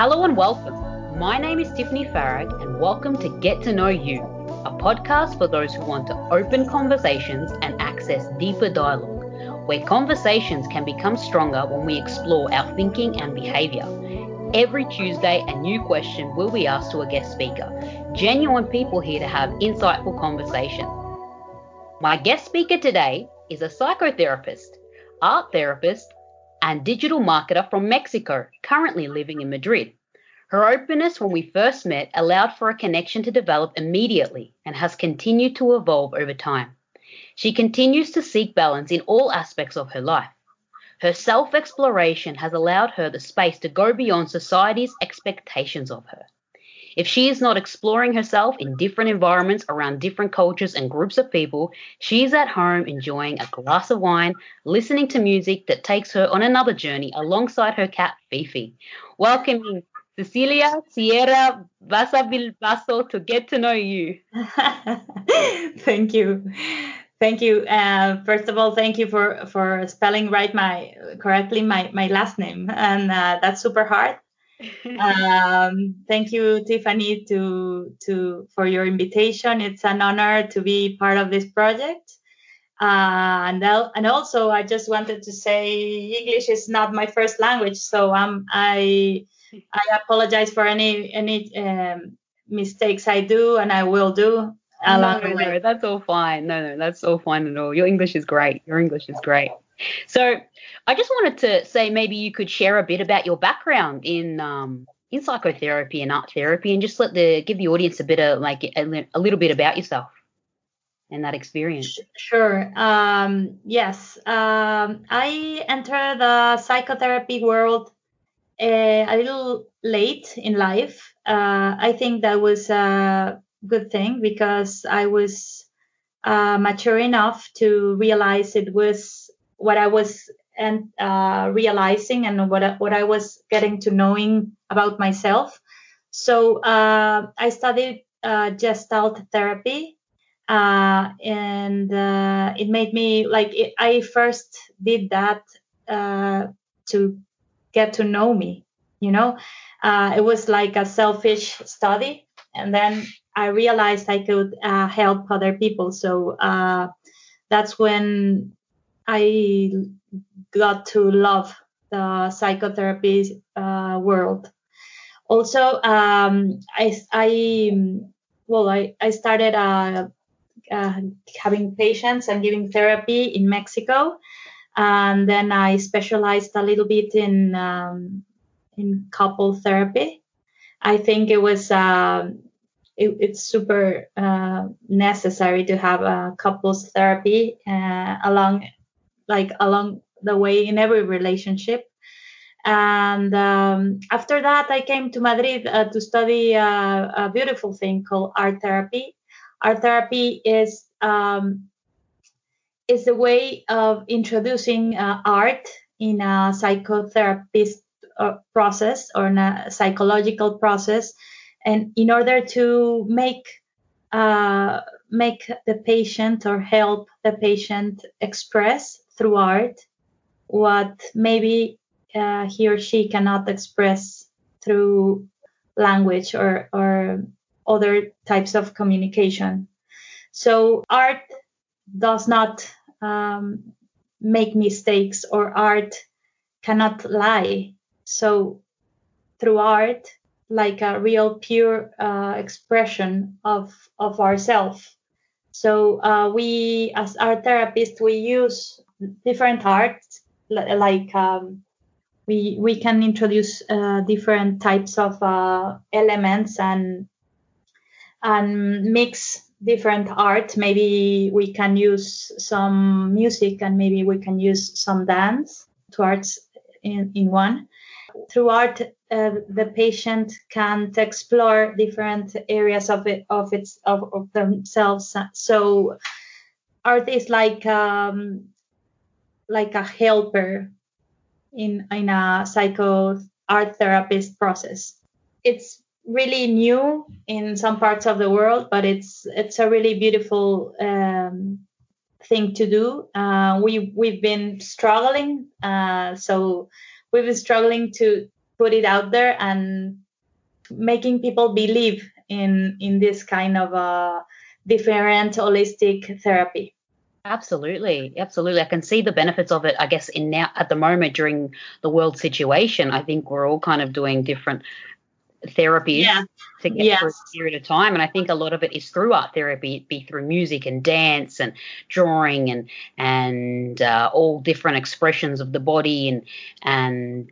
Hello and welcome. My name is Tiffeny Farag, and welcome to Get to Know You, a podcast for those who want to open conversations and access deeper dialogue, where conversations can become stronger when we explore our thinking and behavior. Every Tuesday, a new question will be asked to a guest speaker. Genuine people here to have insightful conversation. My guest speaker today is a psychotherapist, art therapist, and digital marketer from Mexico, currently living in Madrid. Her openness when we first met allowed for a connection to develop immediately and has continued to evolve over time. She continues to seek balance in all aspects of her life. Her self exploration has allowed her the space to go beyond society's expectations of her. If she is not exploring herself in different environments around different cultures and groups of people, she is at home enjoying a glass of wine, listening to music that takes her on another journey alongside her cat Fifi. Welcoming Cecilia Sierra Vasavilbaso to get to know you. thank you. Thank you. Uh, first of all, thank you for, for spelling right my correctly my, my last name, and uh, that's super hard um, thank you, Tiffeny, to to for your invitation. It's an honor to be part of this project. Uh, and and also, I just wanted to say English is not my first language, so um, I I apologize for any any um, mistakes I do, and I will do. No, no, that's all fine. No, no, that's all fine at all. Your English is great. Your English is great. So I just wanted to say maybe you could share a bit about your background in um, in psychotherapy and art therapy, and just let the give the audience a bit of like a, a little bit about yourself and that experience. Sure. Um, yes, um, I entered the psychotherapy world uh, a little late in life. Uh, I think that was a good thing because I was uh, mature enough to realize it was what I was and uh, realizing and what I, what I was getting to knowing about myself. So uh, I studied uh, Gestalt therapy, uh, and it made me like it, I first did that to get to know me. You know, it was like a selfish study, and then I realized I could help other people. So that's when I got to love the psychotherapy uh, world. Also, um, I, I, well, I, I started uh, uh, having patients and giving therapy in Mexico, and then I specialized a little bit in um, in couple therapy. I think it was uh, it, it's super uh, necessary to have a couples therapy uh, along like along the way in every relationship. And um, after that, I came to Madrid uh, to study uh, a beautiful thing called art therapy. Art therapy is um, is a way of introducing uh, art in a psychotherapist uh, process or in a psychological process, and in order to make uh, make the patient or help the patient express through art what maybe uh, he or she cannot express through language or, or other types of communication. So art does not um, make mistakes or art cannot lie. So through art, like a real pure uh, expression of of ourself. So uh, we, as art therapists, we use different arts like um, we we can introduce uh, different types of uh, elements and and mix different art. Maybe we can use some music and maybe we can use some dance to arts in, in one. Through art, uh, the patient can explore different areas of it of its of, of themselves. So art is like um, like a helper in in a psycho art therapist process. It's really new in some parts of the world, but it's it's a really beautiful um, thing to do. Uh, we we've been struggling, uh, so we've been struggling to put it out there and making people believe in in this kind of a different holistic therapy. Absolutely, absolutely. I can see the benefits of it. I guess in now at the moment during the world situation, I think we're all kind of doing different therapies yeah. to get yes. through a period of time. And I think a lot of it is through art therapy, be through music and dance and drawing and and uh, all different expressions of the body and and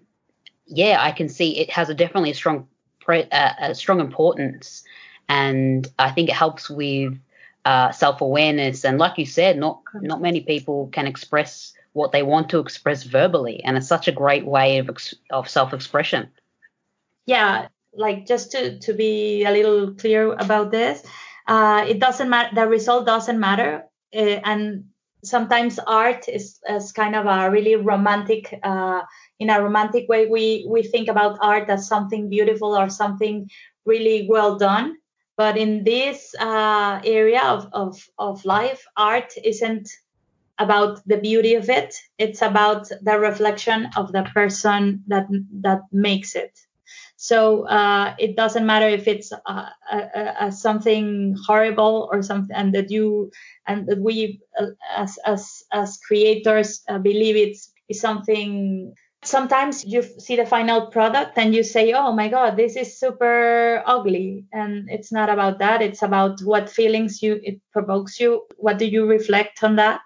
yeah, I can see it has a definitely a strong pre, uh, a strong importance, and I think it helps with uh, self awareness. And like you said, not not many people can express what they want to express verbally, and it's such a great way of of self expression. Yeah, like just to to be a little clear about this, uh, it doesn't matter. The result doesn't matter, uh, and sometimes art is, is kind of a really romantic uh, in a romantic way we we think about art as something beautiful or something really well done but in this uh, area of, of, of life art isn't about the beauty of it it's about the reflection of the person that that makes it so uh, it doesn't matter if it's uh, something horrible or something, and that you and that we uh, as as as creators uh, believe it's is something. Sometimes you see the final product and you say, "Oh my God, this is super ugly," and it's not about that. It's about what feelings you it provokes you. What do you reflect on that?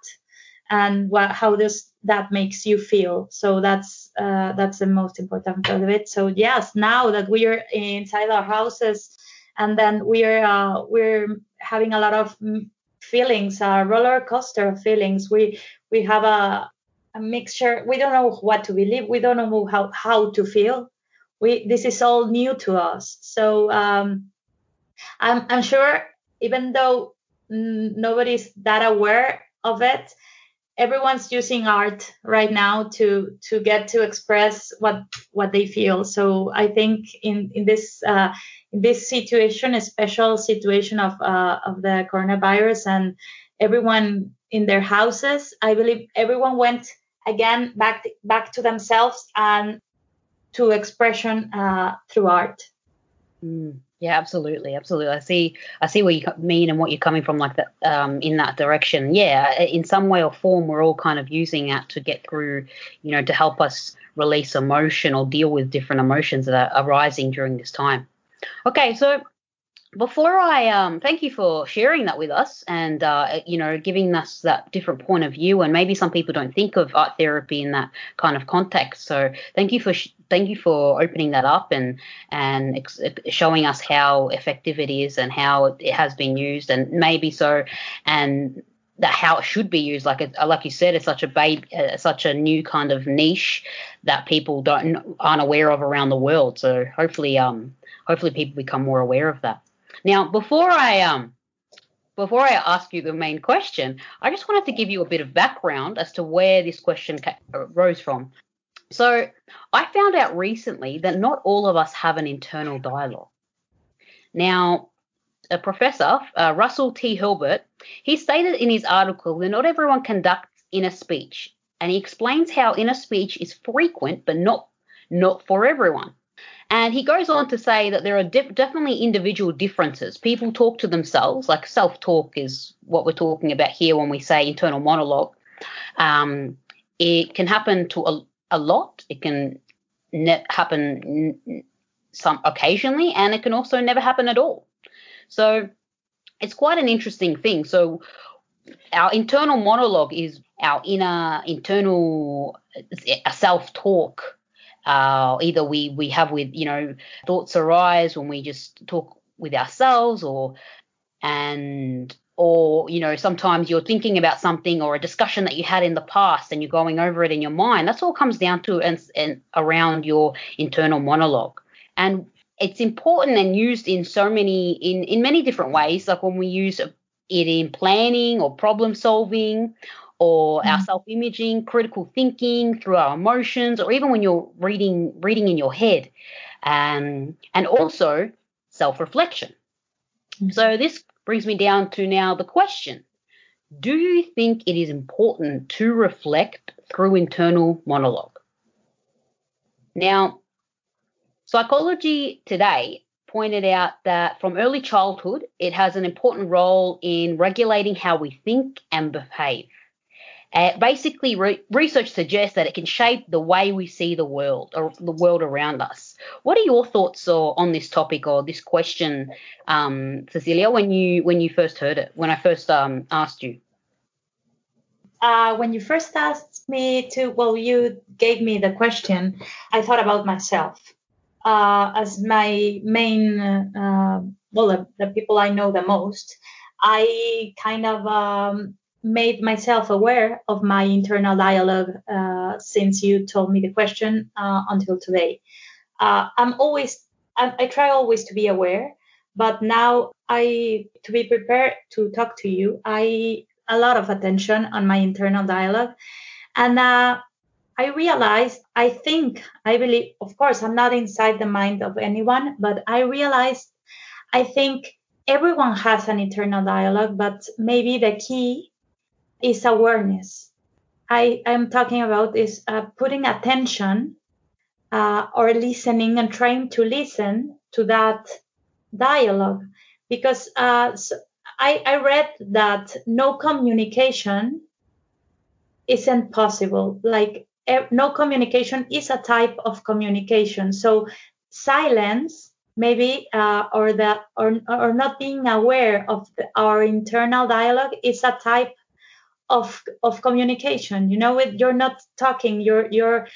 and what, how does that makes you feel so that's uh, that's the most important part of it. So yes now that we are inside our houses and then we're uh, we're having a lot of feelings a roller coaster feelings. We we have a, a mixture. We don't know what to believe. We don't know how how to feel. We this is all new to us. So um, I'm, I'm sure even though nobody's that aware of it everyone's using art right now to to get to express what what they feel so i think in in this uh, in this situation a special situation of uh, of the coronavirus and everyone in their houses i believe everyone went again back back to themselves and to expression uh, through art mm. Yeah, absolutely, absolutely. I see, I see what you mean and what you're coming from, like that, um, in that direction. Yeah, in some way or form, we're all kind of using that to get through, you know, to help us release emotion or deal with different emotions that are arising during this time. Okay, so before I um, thank you for sharing that with us and uh, you know giving us that different point of view and maybe some people don't think of art therapy in that kind of context. So thank you for sh- thank you for opening that up and and ex- showing us how effective it is and how it has been used and maybe so and that how it should be used. Like it, like you said it's such a babe uh, such a new kind of niche that people don't aren't aware of around the world. So hopefully um hopefully people become more aware of that now, before I um before I ask you the main question, I just wanted to give you a bit of background as to where this question rose from. So, I found out recently that not all of us have an internal dialogue. Now, a professor, uh, Russell T. Hurlburt, he stated in his article that not everyone conducts inner speech, and he explains how inner speech is frequent but not not for everyone. And he goes on to say that there are def- definitely individual differences. People talk to themselves, like self talk is what we're talking about here when we say internal monologue. Um, it can happen to a, a lot. It can ne- happen n- some occasionally, and it can also never happen at all. So it's quite an interesting thing. So our internal monologue is our inner internal self talk uh, either we we have with you know thoughts arise when we just talk with ourselves or and or you know sometimes you're thinking about something or a discussion that you had in the past and you're going over it in your mind. That's all comes down to and, and around your internal monologue. And it's important and used in so many in in many different ways. Like when we use it in planning or problem solving or mm-hmm. our self-imaging critical thinking through our emotions or even when you're reading reading in your head um, and also self-reflection mm-hmm. so this brings me down to now the question Do you think it is important to reflect through internal monologue? Now, psychology today pointed out that from early childhood, it has an important role in regulating how we think and behave. Uh, basically, re- research suggests that it can shape the way we see the world or the world around us. What are your thoughts or, on this topic or this question, um, Cecilia? When you when you first heard it, when I first um, asked you. Uh, when you first asked me to, well, you gave me the question. I thought about myself uh, as my main, uh, well, the, the, people I know the most. I kind of um, made myself aware of my internal dialogue uh, since you told me the question uh, until today. Uh, I'm always, I, I, try always to be aware, but now I, to be prepared to talk to you, I a lot of attention on my internal dialogue, and uh, I realized, I think, I believe, of course, I'm not inside the mind of anyone, but I realized, I think everyone has an internal dialogue, but maybe the key is awareness. I am talking about is uh, putting attention uh, or listening and trying to listen to that dialogue because uh, so I, I read that no communication isn't possible. Like no communication is a type of communication. So silence maybe uh, or the or, or not being aware of the, our internal dialogue is a type of of communication you know you're not talking you're you're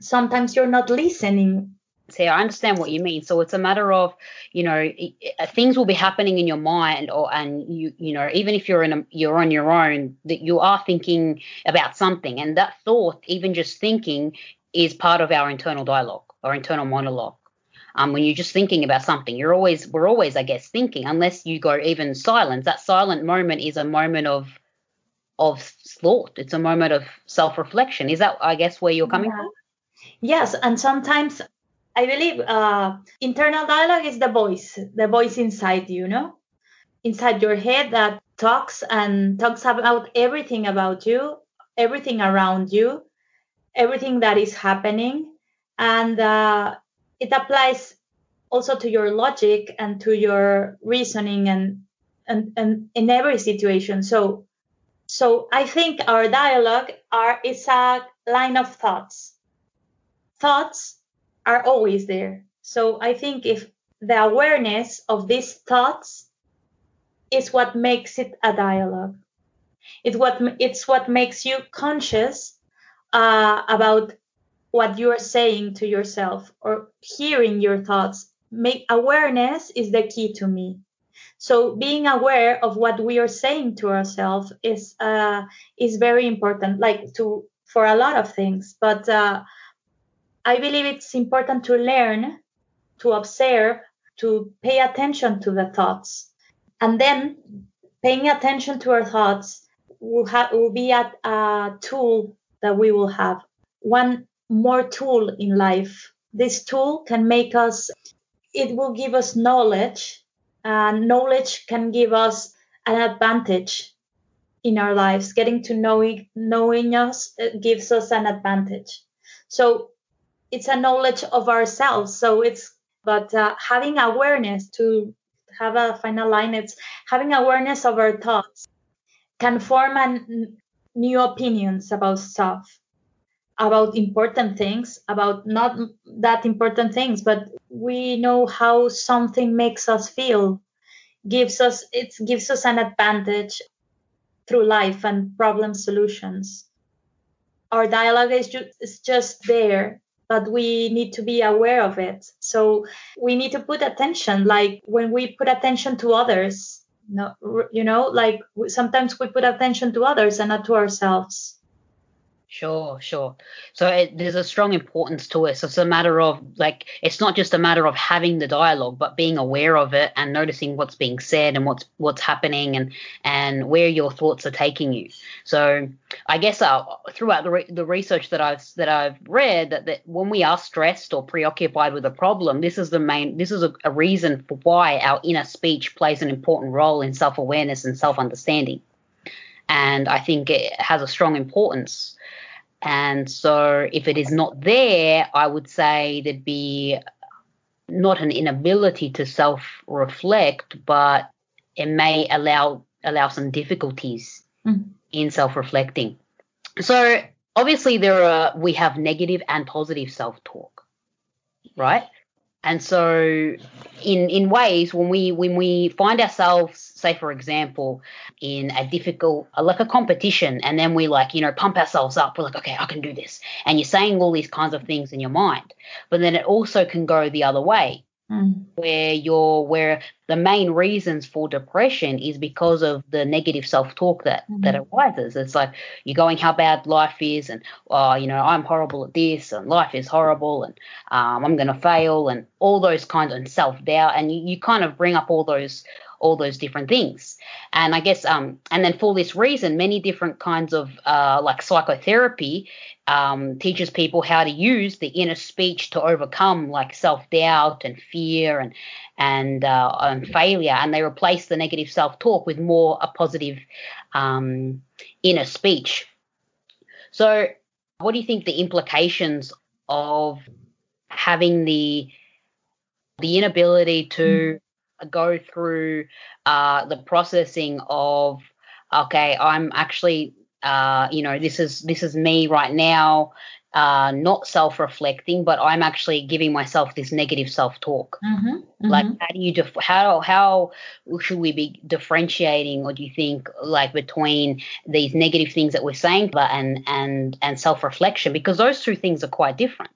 sometimes you're not listening See, I understand what you mean. So it's a matter of, you know, uh, things will be happening in your mind, or and you, you know, even if you're in a, you're on your own, that you are thinking about something, and that thought, even just thinking, is part of our internal dialogue, or internal monologue. Um, when you're just thinking about something, you're always, we're always, I guess, thinking. Unless you go even silence, that silent moment is a moment of of thought. It's a moment of self reflection. Is that, I guess, where you're coming yeah. from? Yes, and sometimes I believe uh, internal dialogue is the voice, the voice inside you, know, inside your head that talks and talks about everything about you, everything around you, everything that is happening, and uh, it applies also to your logic and to your reasoning and and, and in every situation. So so I think our dialogue are is a line of thoughts. Thoughts are always there. So I think if the awareness of these thoughts is what makes it a dialogue. It's what it's what makes you conscious uh, about what you are saying to yourself or hearing your thoughts. Make awareness is the key to me. So being aware of what we are saying to ourselves is uh, is very important, like to for a lot of things. But uh, I believe it's important to learn, to observe, to pay attention to the thoughts, and then paying attention to our thoughts will have will be a, a tool that we will have one more tool in life. This tool can make us. It will give us knowledge and knowledge can give us an advantage in our lives. Getting to know knowing us gives us an advantage. So it's a knowledge of ourselves. So it's but uh, having awareness to have a final line. It's having awareness of our thoughts can form an, new opinions about stuff about important things, about not that important things, but we know how something makes us feel, gives us it gives us an advantage through life and problem solutions. Our dialogue is, ju- is just there, but we need to be aware of it. So we need to put attention, like when we put attention to others, no you know like sometimes we put attention to others and not to ourselves Sure, sure. So it, there's a strong importance to it. So it's a matter of like it's not just a matter of having the dialogue, but being aware of it and noticing what's being said and what's what's happening and and where your thoughts are taking you. So I guess uh, throughout the re- the research that I've that I've read that, that when we are stressed or preoccupied with a problem, this is the main this is a, a reason for why our inner speech plays an important role in self awareness and self understanding. And I think it has a strong importance and so if it is not there, I would say there'd be not an inability to self reflect, but it may allow allow some difficulties mm. in self reflecting. So obviously there are we have negative and positive self talk, right? And so in in ways when we when we find ourselves say for example in a difficult like a competition and then we like you know pump ourselves up we're like okay I can do this and you're saying all these kinds of things in your mind but then it also can go the other way mm. where you're where the main reasons for depression is because of the negative self-talk that mm-hmm. that arises it's like you're going how bad life is and oh you know i'm horrible at this and life is horrible and um, i'm going to fail and all those kinds of self-doubt and you, you kind of bring up all those all those different things. And I guess, um, and then for this reason, many different kinds of uh, like psychotherapy um, teaches people how to use the inner speech to overcome like self doubt and fear and and, uh, and failure, and they replace the negative self talk with more a positive um, inner speech. So, what do you think the implications of having the the inability to go through uh, the processing of okay i'm actually uh, you know this is this is me right now uh, not self-reflecting but i'm actually giving myself this negative self-talk. Mm-hmm, mm-hmm. like how do you def- how how should we be differentiating or do you think like between these negative things that we're saying and and and self-reflection? Because those two things are quite different.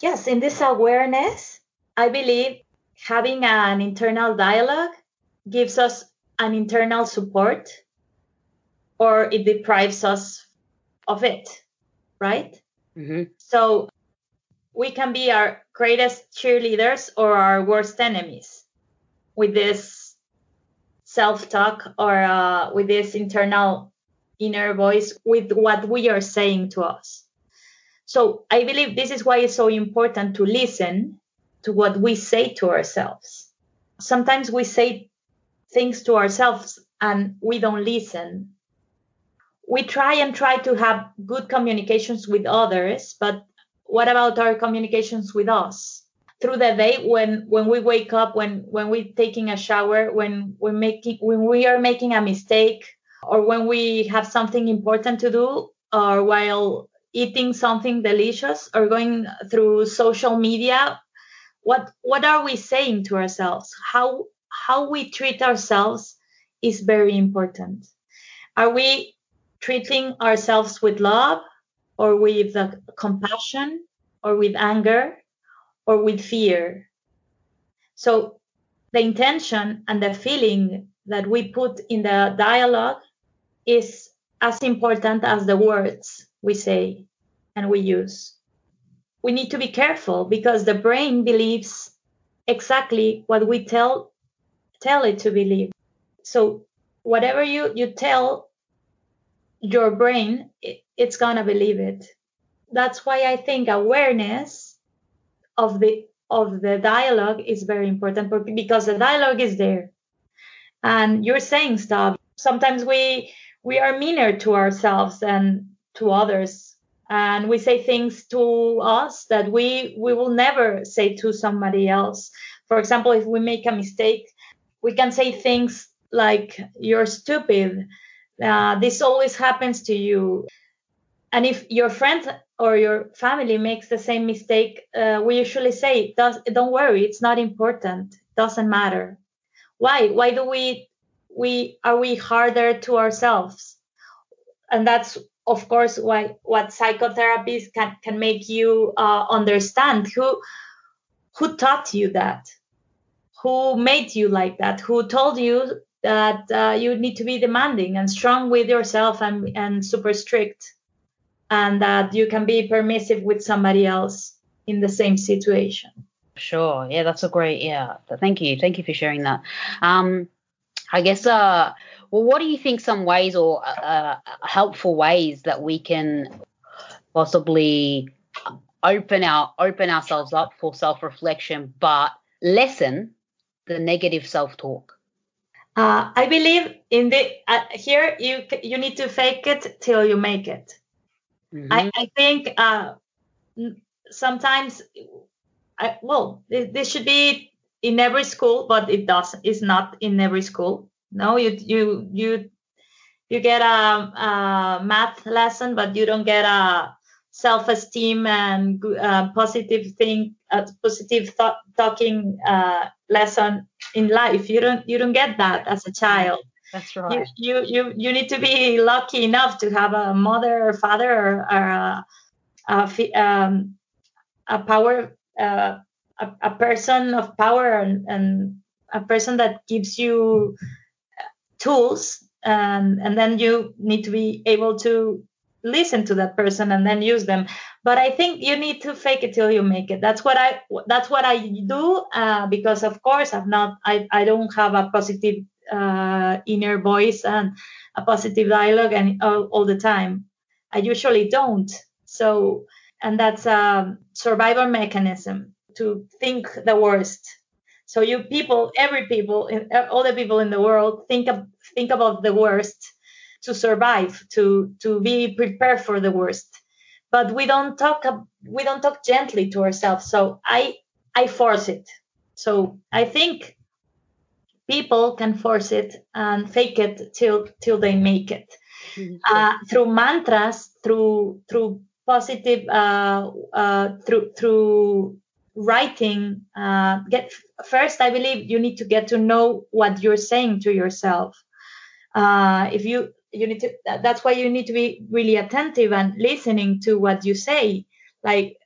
Yes in this awareness i believe having an internal dialogue gives us an internal support or it deprives us of it, right? Mm-hmm. So we can be our greatest cheerleaders or our worst enemies with this self talk or uh, with this internal inner voice with what we are saying to us. So I believe this is why it's so important to listen to what we say to ourselves. Sometimes we say things to ourselves and we don't listen. We try and try to have good communications with others, but what about our communications with us? Through the day when when we wake up, when when we're taking a shower, when we're making when we are making a mistake, or when we have something important to do, or while eating something delicious, or going through social media what what are we saying to ourselves? How how we treat ourselves is very important. Are we treating ourselves with love or with uh, compassion or with anger or with fear? So the intention and the feeling that we put in the dialogue is as important as the words we say and we use we need to be careful because the brain believes exactly what we tell tell it to believe. So whatever you you tell your brain, it, it's gonna believe it. That's why I think awareness of the of the dialogue is very important because the dialogue is there, and you're saying stuff. Sometimes we we are meaner to ourselves than to others and we say things to us that we we will never say to somebody else. For example if we make a mistake we can say things like you're stupid. Uh, this always happens to you. And if your friend or your family makes the same mistake uh, we usually say don't worry it's not important. Doesn't matter. Why? Why do we we are we harder to ourselves? And that's of course why, what psychotherapists can, can make you uh, understand who who taught you that who made you like that who told you that uh, you need to be demanding and strong with yourself and, and super strict and that you can be permissive with somebody else in the same situation. Sure. Yeah that's a great yeah thank you. Thank you for sharing that. Um i guess uh well what do you think some ways or uh, uh helpful ways that we can possibly open our open ourselves up for self-reflection but lessen the negative self-talk uh, I believe in the uh, here you you need to fake it till you make it. Mm-hmm. I, I think uh, sometimes I, well this should be in every school, but it does it's not in every school. No, you you you you get a, a math lesson, but you don't get a self-esteem and uh, positive thing, uh, positive thought, talking uh, lesson in life. You don't you don't get that as a child. That's right. You you you, you need to be lucky enough to have a mother or father or, or a, a, um, a power uh, a, a person of power and, and a person that gives you tools and and then you need to be able to listen to that person and then use them. But i think you need to fake it till you make it. That's what i that's what i do uh, because of course i'm not i, I don't have a positive uh, inner voice and a positive dialogue and all, all, the time. I usually don't. So and that's a survival mechanism to think the worst so you people every people all the people in the world think of, think about the worst to survive, to to be prepared for the worst. But we don't talk we don't talk gently to ourselves. So I I force it. So I think people can force it and fake it till till they make it mm-hmm. uh, through mantras, through through positive, uh, uh, through through writing. Uh, get first, I believe you need to get to know what you're saying to yourself. Uh, if you you need to that's why you need to be really attentive and listening to what you say like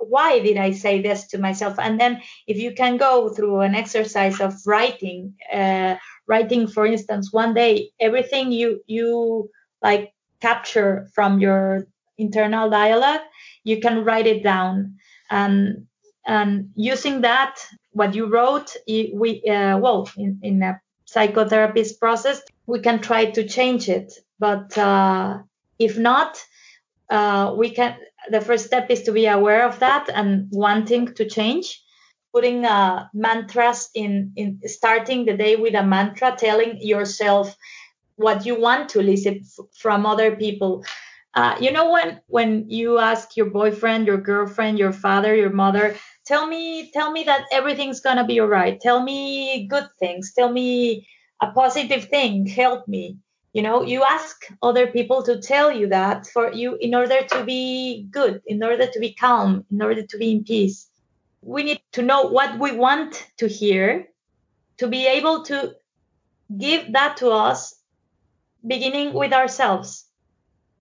why did i say this to myself and then if you can go through an exercise of writing uh, writing for instance one day everything you you like capture from your internal dialogue you can write it down and and using that what you wrote we uh, well in, in a psychotherapist process we can try to change it. But uh, if not, uh, we can. The first step is to be aware of that and wanting to change. Putting uh, mantras in, in starting the day with a mantra, telling yourself what you want to listen from other people. Uh, you know when when you ask your boyfriend, your girlfriend, your father, your mother, tell me tell me that everything's gonna be alright. Tell me good things. Tell me a positive thing help me you know you ask other people to tell you that for you in order to be good in order to be calm in order to be in peace we need to know what we want to hear to be able to give that to us beginning with ourselves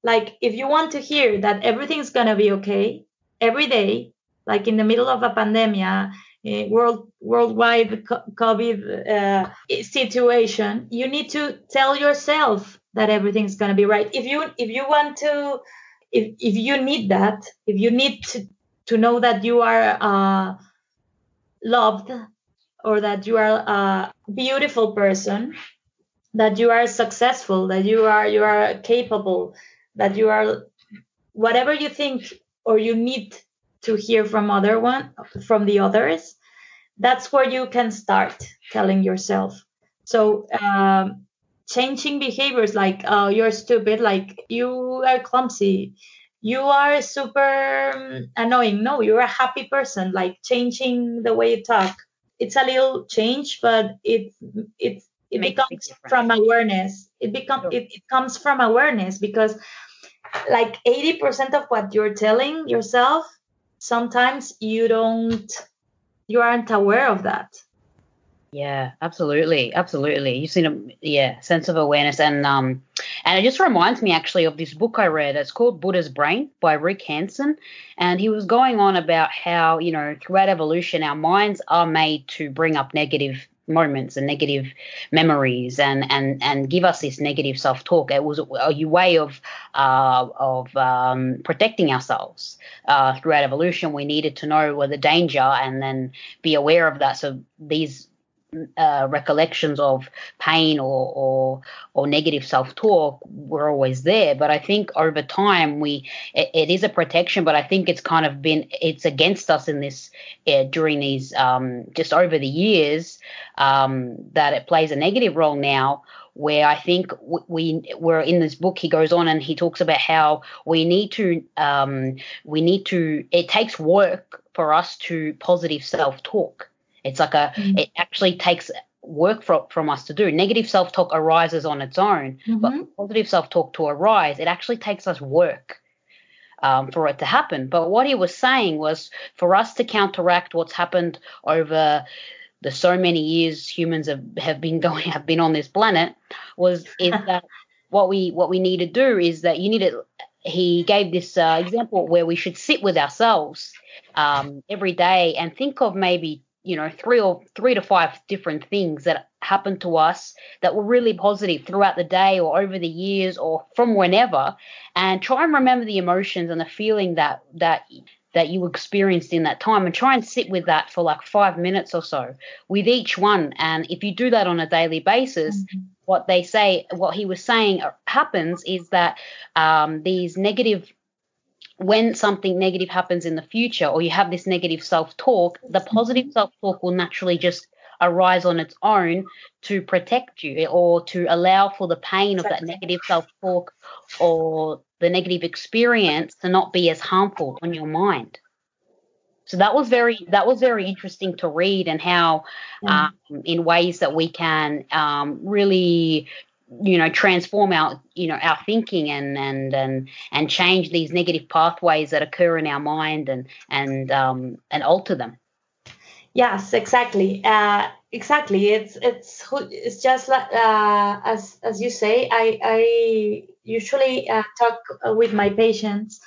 like if you want to hear that everything's going to be okay every day like in the middle of a pandemic uh, world worldwide COVID uh, situation, you need to tell yourself that everything's gonna be right. If you if you want to, if if you need that, if you need to to know that you are uh, loved or that you are a beautiful person, that you are successful, that you are you are capable, that you are whatever you think or you need to hear from other one from the others that's where you can start telling yourself. So um, changing behaviors like oh you're stupid like you are clumsy you are super um, annoying. No you're a happy person like changing the way you talk. It's a little change but it it it becomes from awareness. It becomes it, it comes from awareness because like 80% of what you're telling yourself sometimes you don't you aren't aware of that. Yeah absolutely absolutely. You've seen a yeah sense of awareness. And um and it just reminds me actually of this book i read. It's called buddha's brain by rick hanson and he was going on about how you know throughout evolution our minds are made to bring up negative moments and negative memories and and and give us this negative self-talk. It was a, a way of uh, of um, protecting ourselves uh, throughout evolution. We needed to know where the danger and then be aware of that. So these uh, recollections of pain or or, or negative self talk were always there. But I think over time we it, it is a protection, but I think it's kind of been it's against us in this uh, during these um, just over the years um, that it plays a negative role now. Where I think we we're in this book, he goes on and he talks about how we need to um, we need to it takes work for us to positive self talk it's like a, mm-hmm. it actually takes work for, from us to do. Negative self talk arises on its own, mm-hmm. but positive self talk to arise, it actually takes us work. Um, for it to happen. But what he was saying was for us to counteract what's happened over the so many years humans have, have been going have been on this planet was is that what we what we need to do is that you need to he gave this uh, example where we should sit with ourselves um, every day and think of maybe you know three or three to five different things that happened to us that were really positive throughout the day or over the years or from whenever and try and remember the emotions and the feeling that that that you experienced in that time and try and sit with that for like five minutes or so with each one and if you do that on a daily basis mm-hmm. what they say what he was saying happens is that um, these negative when something negative happens in the future or you have this negative self talk, the positive self talk will naturally just arise on its own to protect you or to allow for the pain of that negative self talk or the negative experience to not be as harmful on your mind. So that was very that was very interesting to read and how um, in ways that we can um, really you know transform our you know our thinking and and and and change these negative pathways that occur in our mind and and um and alter them. Yes exactly. Uh exactly. It's it's it's just like uh as as you say i i usually uh, talk with my patients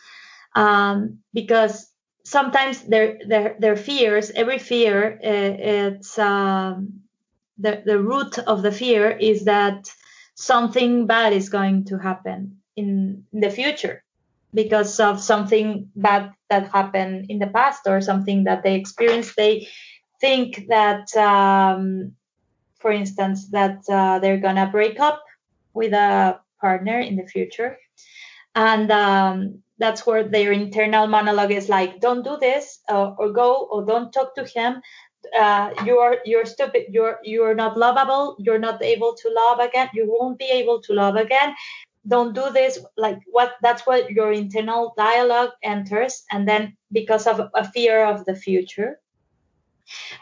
um because sometimes their their their fears every fear uh, it's um the the root of the fear is that something bad is going to happen in the future because of something bad that happened in the past or something that they experienced. They think that um, for instance that uh, they're gonna break up with a partner in the future. And um, that's where their internal monologue is like don't do this uh, or go or don't talk to him uh, you're you're stupid you're you're not lovable you're not able to love again you won't be able to love again. Don't do this like what that's what your internal dialogue enters and then because of a fear of the future.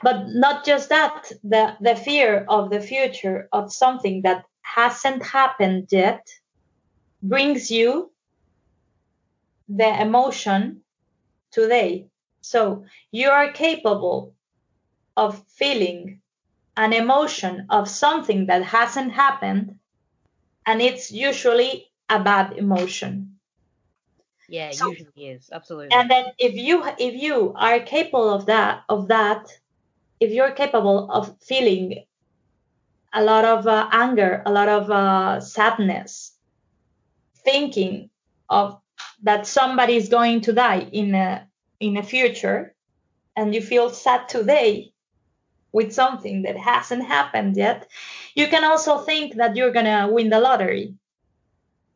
But not just that the the fear of the future of something that hasn't happened yet brings you the emotion today. So you are capable of feeling an emotion of something that hasn't happened and it's usually a bad emotion. Yeah so, usually is absolutely. and then if you if you are capable of that of that if you're capable of feeling a lot of uh, anger a lot of uh, sadness thinking of that somebody is going to die in a in a future and you feel sad today with something that hasn't happened yet, you can also think that you're going to win the lottery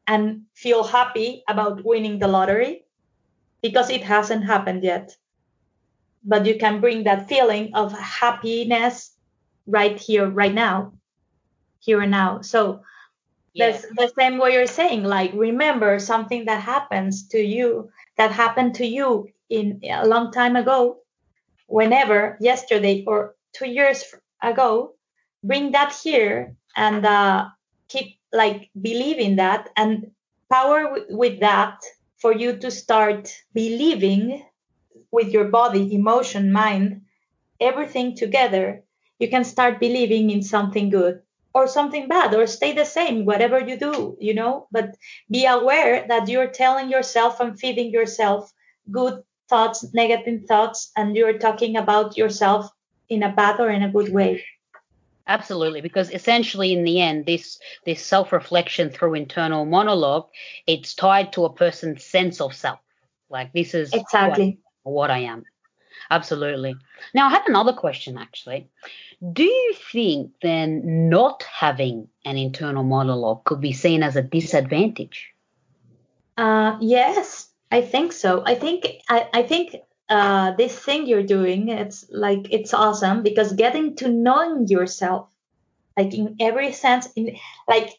and feel happy about winning the lottery because it hasn't happened yet. But you can bring that feeling of happiness right here, right now, here and now. So yeah. that's the same way you're saying, like, remember something that happens to you, that happened to you in a long time ago, whenever, yesterday, or two years ago, bring that here and uh, keep like believing that and power w- with that for you to start believing with your body, emotion, mind, everything together. You can start believing in something good or something bad or stay the same, whatever you do, you know, but be aware that you're telling yourself and feeding yourself good thoughts, negative thoughts, and you're talking about yourself in a bad or in a good way. Absolutely, because essentially in the end, this this self-reflection through internal monologue, it's tied to a person's sense of self. Like this is exactly what, what I am. Absolutely. Now I have another question actually. Do you think then not having an internal monologue could be seen as a disadvantage? Uh, yes, I think so. I think I, I think uh, this thing you're doing, it's like it's awesome because getting to knowing yourself, like in every sense, in like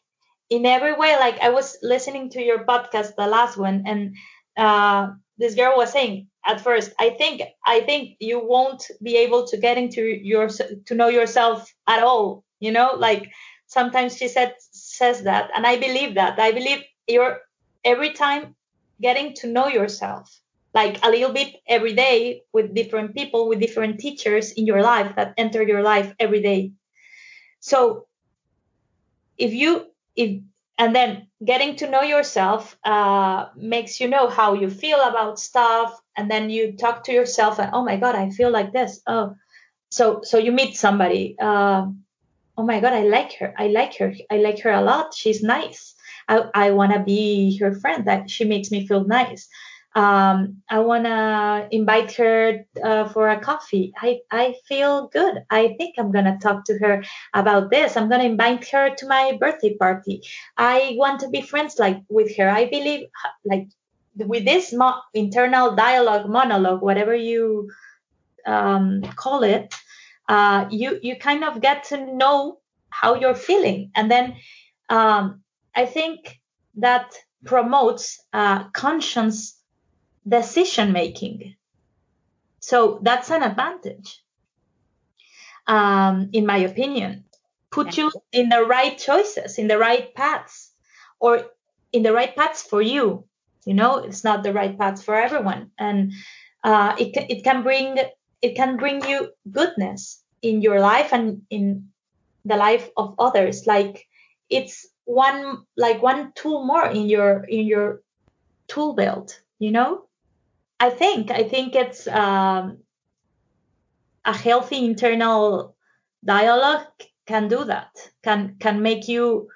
in every way. Like I was listening to your podcast, the last one, and uh, this girl was saying at first, I think I think you won't be able to get into your to know yourself at all. You know, like sometimes she said says that, and I believe that. I believe you're every time getting to know yourself like a little bit every day with different people with different teachers in your life that enter your life every day. So if you if and then getting to know yourself uh, makes you know how you feel about stuff and then you talk to yourself and oh my god i feel like this. Oh. So so you meet somebody uh, oh my god i like her. I like her. I like her a lot. She's nice. I, I want to be her friend. That she makes me feel nice um, I want to invite her uh, for a coffee. I, I feel good. I think I'm going to talk to her about this. I'm going to invite her to my birthday party. I want to be friends like with her. I believe like with this mo- internal dialogue, monologue, whatever you um, call it, uh, you, you kind of get to know how you're feeling. And then um, I think that promotes uh, conscious decision making. So that's an advantage, um, in my opinion. Put you in the right choices, in the right paths, or in the right paths for you. You know, it's not the right paths for everyone, and uh, it it can bring it can bring you goodness in your life and in the life of others. Like it's one like one tool more in your in your tool belt. You know. I think I think it's um, a healthy internal dialogue can do that. Can can make you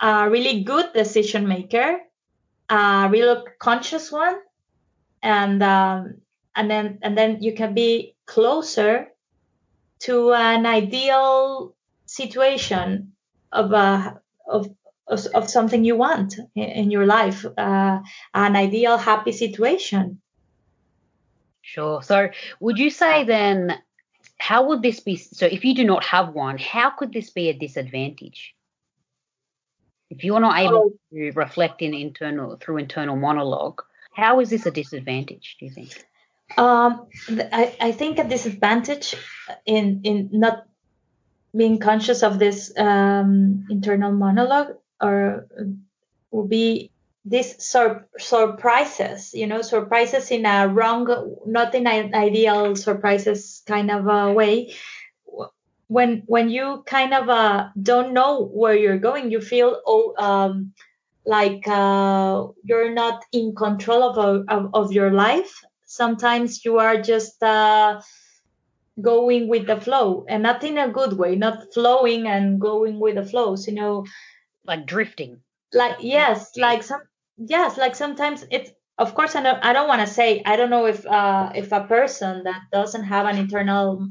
a really good decision maker, a real conscious one, and um, and then and then you can be closer to an ideal situation of a of of, of something you want in, in your life, uh, an ideal happy situation. Sure. So, would you say then, how would this be? So, if you do not have one, how could this be a disadvantage? If you're not able oh. to reflect in internal through internal monologue, how is this a disadvantage? Do you think? Um, I, I think a disadvantage in in not being conscious of this um, internal monologue or will be these sur- surprises, you know, surprises in a wrong, not in an ideal surprises kind of a way. When when you kind of uh, don't know where you're going, you feel oh, um, like uh, you're not in control of, of, of your life. Sometimes you are just uh, going with the flow, and not in a good way, not flowing and going with the flows. You know, like drifting like yes like some yes like sometimes it's of course i don't, I don't want to say i don't know if uh, if a person that doesn't have an internal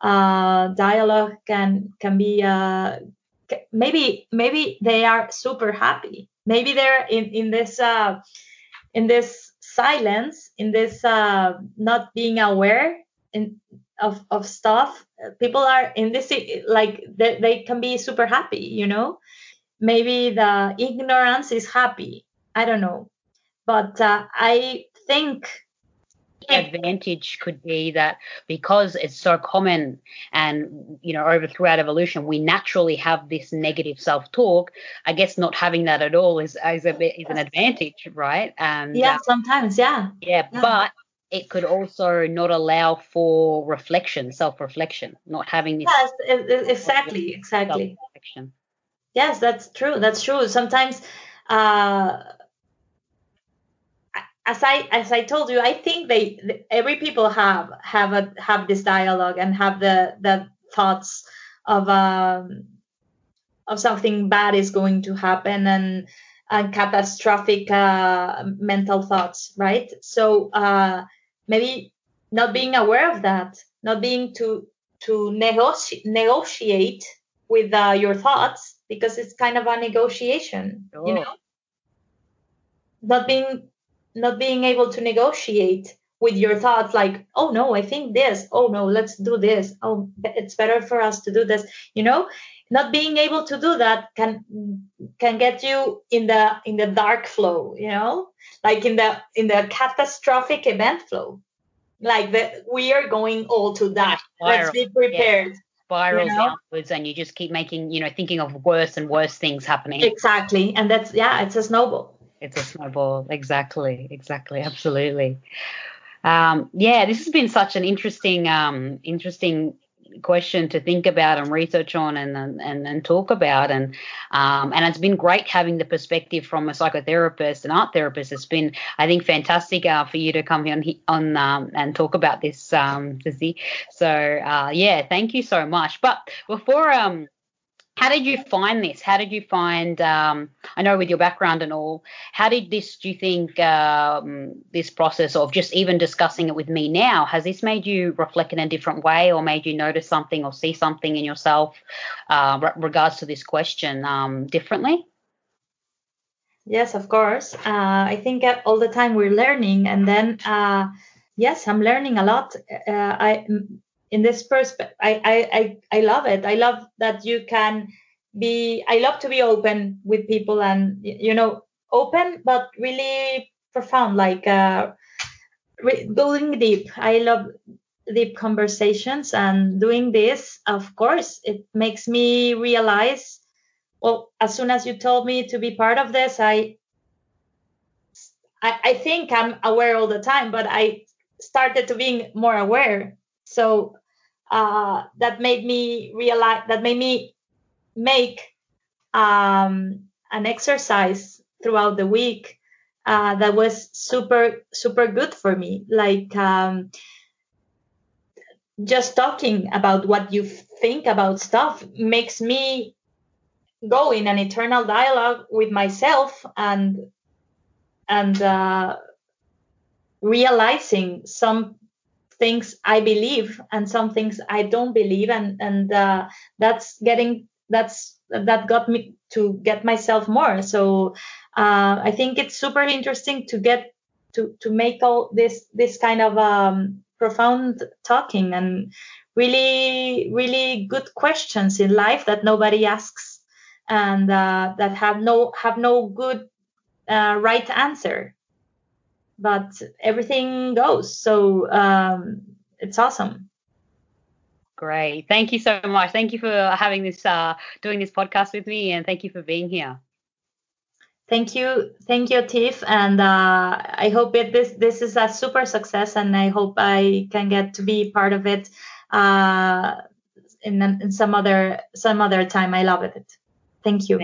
uh, dialogue can can be uh, maybe maybe they are super happy. Maybe they're in in this uh, in this silence in this uh, not being aware in, of of stuff people are in this like they, they can be super happy you know? Maybe the ignorance is happy I don't know. But uh, I think advantage could be that because it's so common and you know over throughout evolution we naturally have this negative self-talk i guess not having that at all is is a bit is an advantage right? And yeah uh, sometimes yeah. yeah yeah. but it could also not allow for reflection self-reflection not having this yes exactly exactly. yes that's true that's true. Sometimes uh as I as I told you, I think they every people have have a have this dialogue and have the the thoughts of um, of something bad is going to happen and and catastrophic uh, mental thoughts, right? So uh, maybe not being aware of that, not being to to negotiate negotiate with uh, your thoughts because it's kind of a negotiation, you know. Not being not being able to negotiate with your thoughts like oh no i think this. Oh no let's do this. Oh it's better for us to do this. You know not being able to do that can can get you in the in the dark flow you know? Like in the in the catastrophic event flow. Like that we are going all to that let's be prepared yeah. spirals you know? downwards and you just keep making you know thinking of worse and worse things happening. Exactly. And that's yeah it's a snowball it's a snowball. Exactly. Exactly. Absolutely. Um, yeah this has been such an interesting um, interesting question to think about and research on and and, and talk about. And um, and it's been great having the perspective from a psychotherapist and art therapist. It's been I think fantastic uh, for you to come on on um, and talk about this, um, So uh, yeah, thank you so much. But before um how did you find this? How did you find? Um, I know with your background and all, how did this? Do you think um, this process of just even discussing it with me now has this made you reflect in a different way, or made you notice something or see something in yourself, uh, regards to this question um, differently? Yes, of course. Uh, I think all the time we're learning, and then uh, yes, I'm learning a lot. Uh, I in this perspective I, I i i love it. I love that you can be i love to be open with people and you know open but really profound like uh going deep. I love deep conversations and doing this of course it makes me realize well as soon as you told me to be part of this i i, I think i'm aware all the time but i started to being more aware so uh, that made me realize that made me make um, an exercise throughout the week uh, that was super super good for me. Like um, just talking about what you think about stuff makes me go in an eternal dialogue with myself and and uh, realizing some things I believe and some things I don't believe, and and uh, that's getting that's that got me to get myself more. So uh, I think it's super interesting to get to to make all this this kind of um, profound talking and really really good questions in life that nobody asks and uh, that have no have no good uh, right answer but everything goes. So um, it's awesome. Great. Thank you so much. Thank you for having this, uh, doing this podcast with me, and thank you for being here. Thank you, thank you, Tiff, and uh, I hope it, this this is a super success, and I hope I can get to be part of it uh, in, in some other some other time. I love it. Thank you.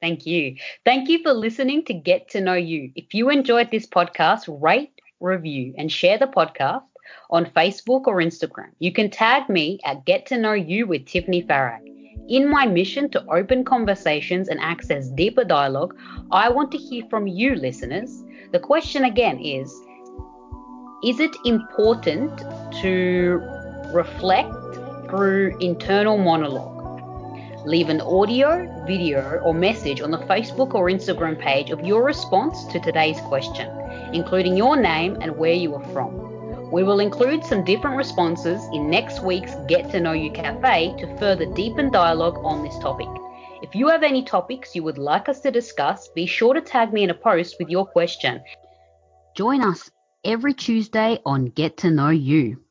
Thank you. Thank you for listening to Get to Know You. If you enjoyed this podcast, rate, review, and share the podcast on Facebook or Instagram. You can tag me at Get to Know You with Tiffeny Farag. In my mission to open conversations and access deeper dialogue, I want to hear from you, listeners. The question again is Is it important to reflect through internal monologue? Leave an audio, video, or message on the Facebook or Instagram page of your response to today's question, including your name and where you are from. We will include some different responses in next week's Get to Know You Cafe to further deepen dialogue on this topic. If you have any topics you would like us to discuss, be sure to tag me in a post with your question. Join us every Tuesday on Get to Know You.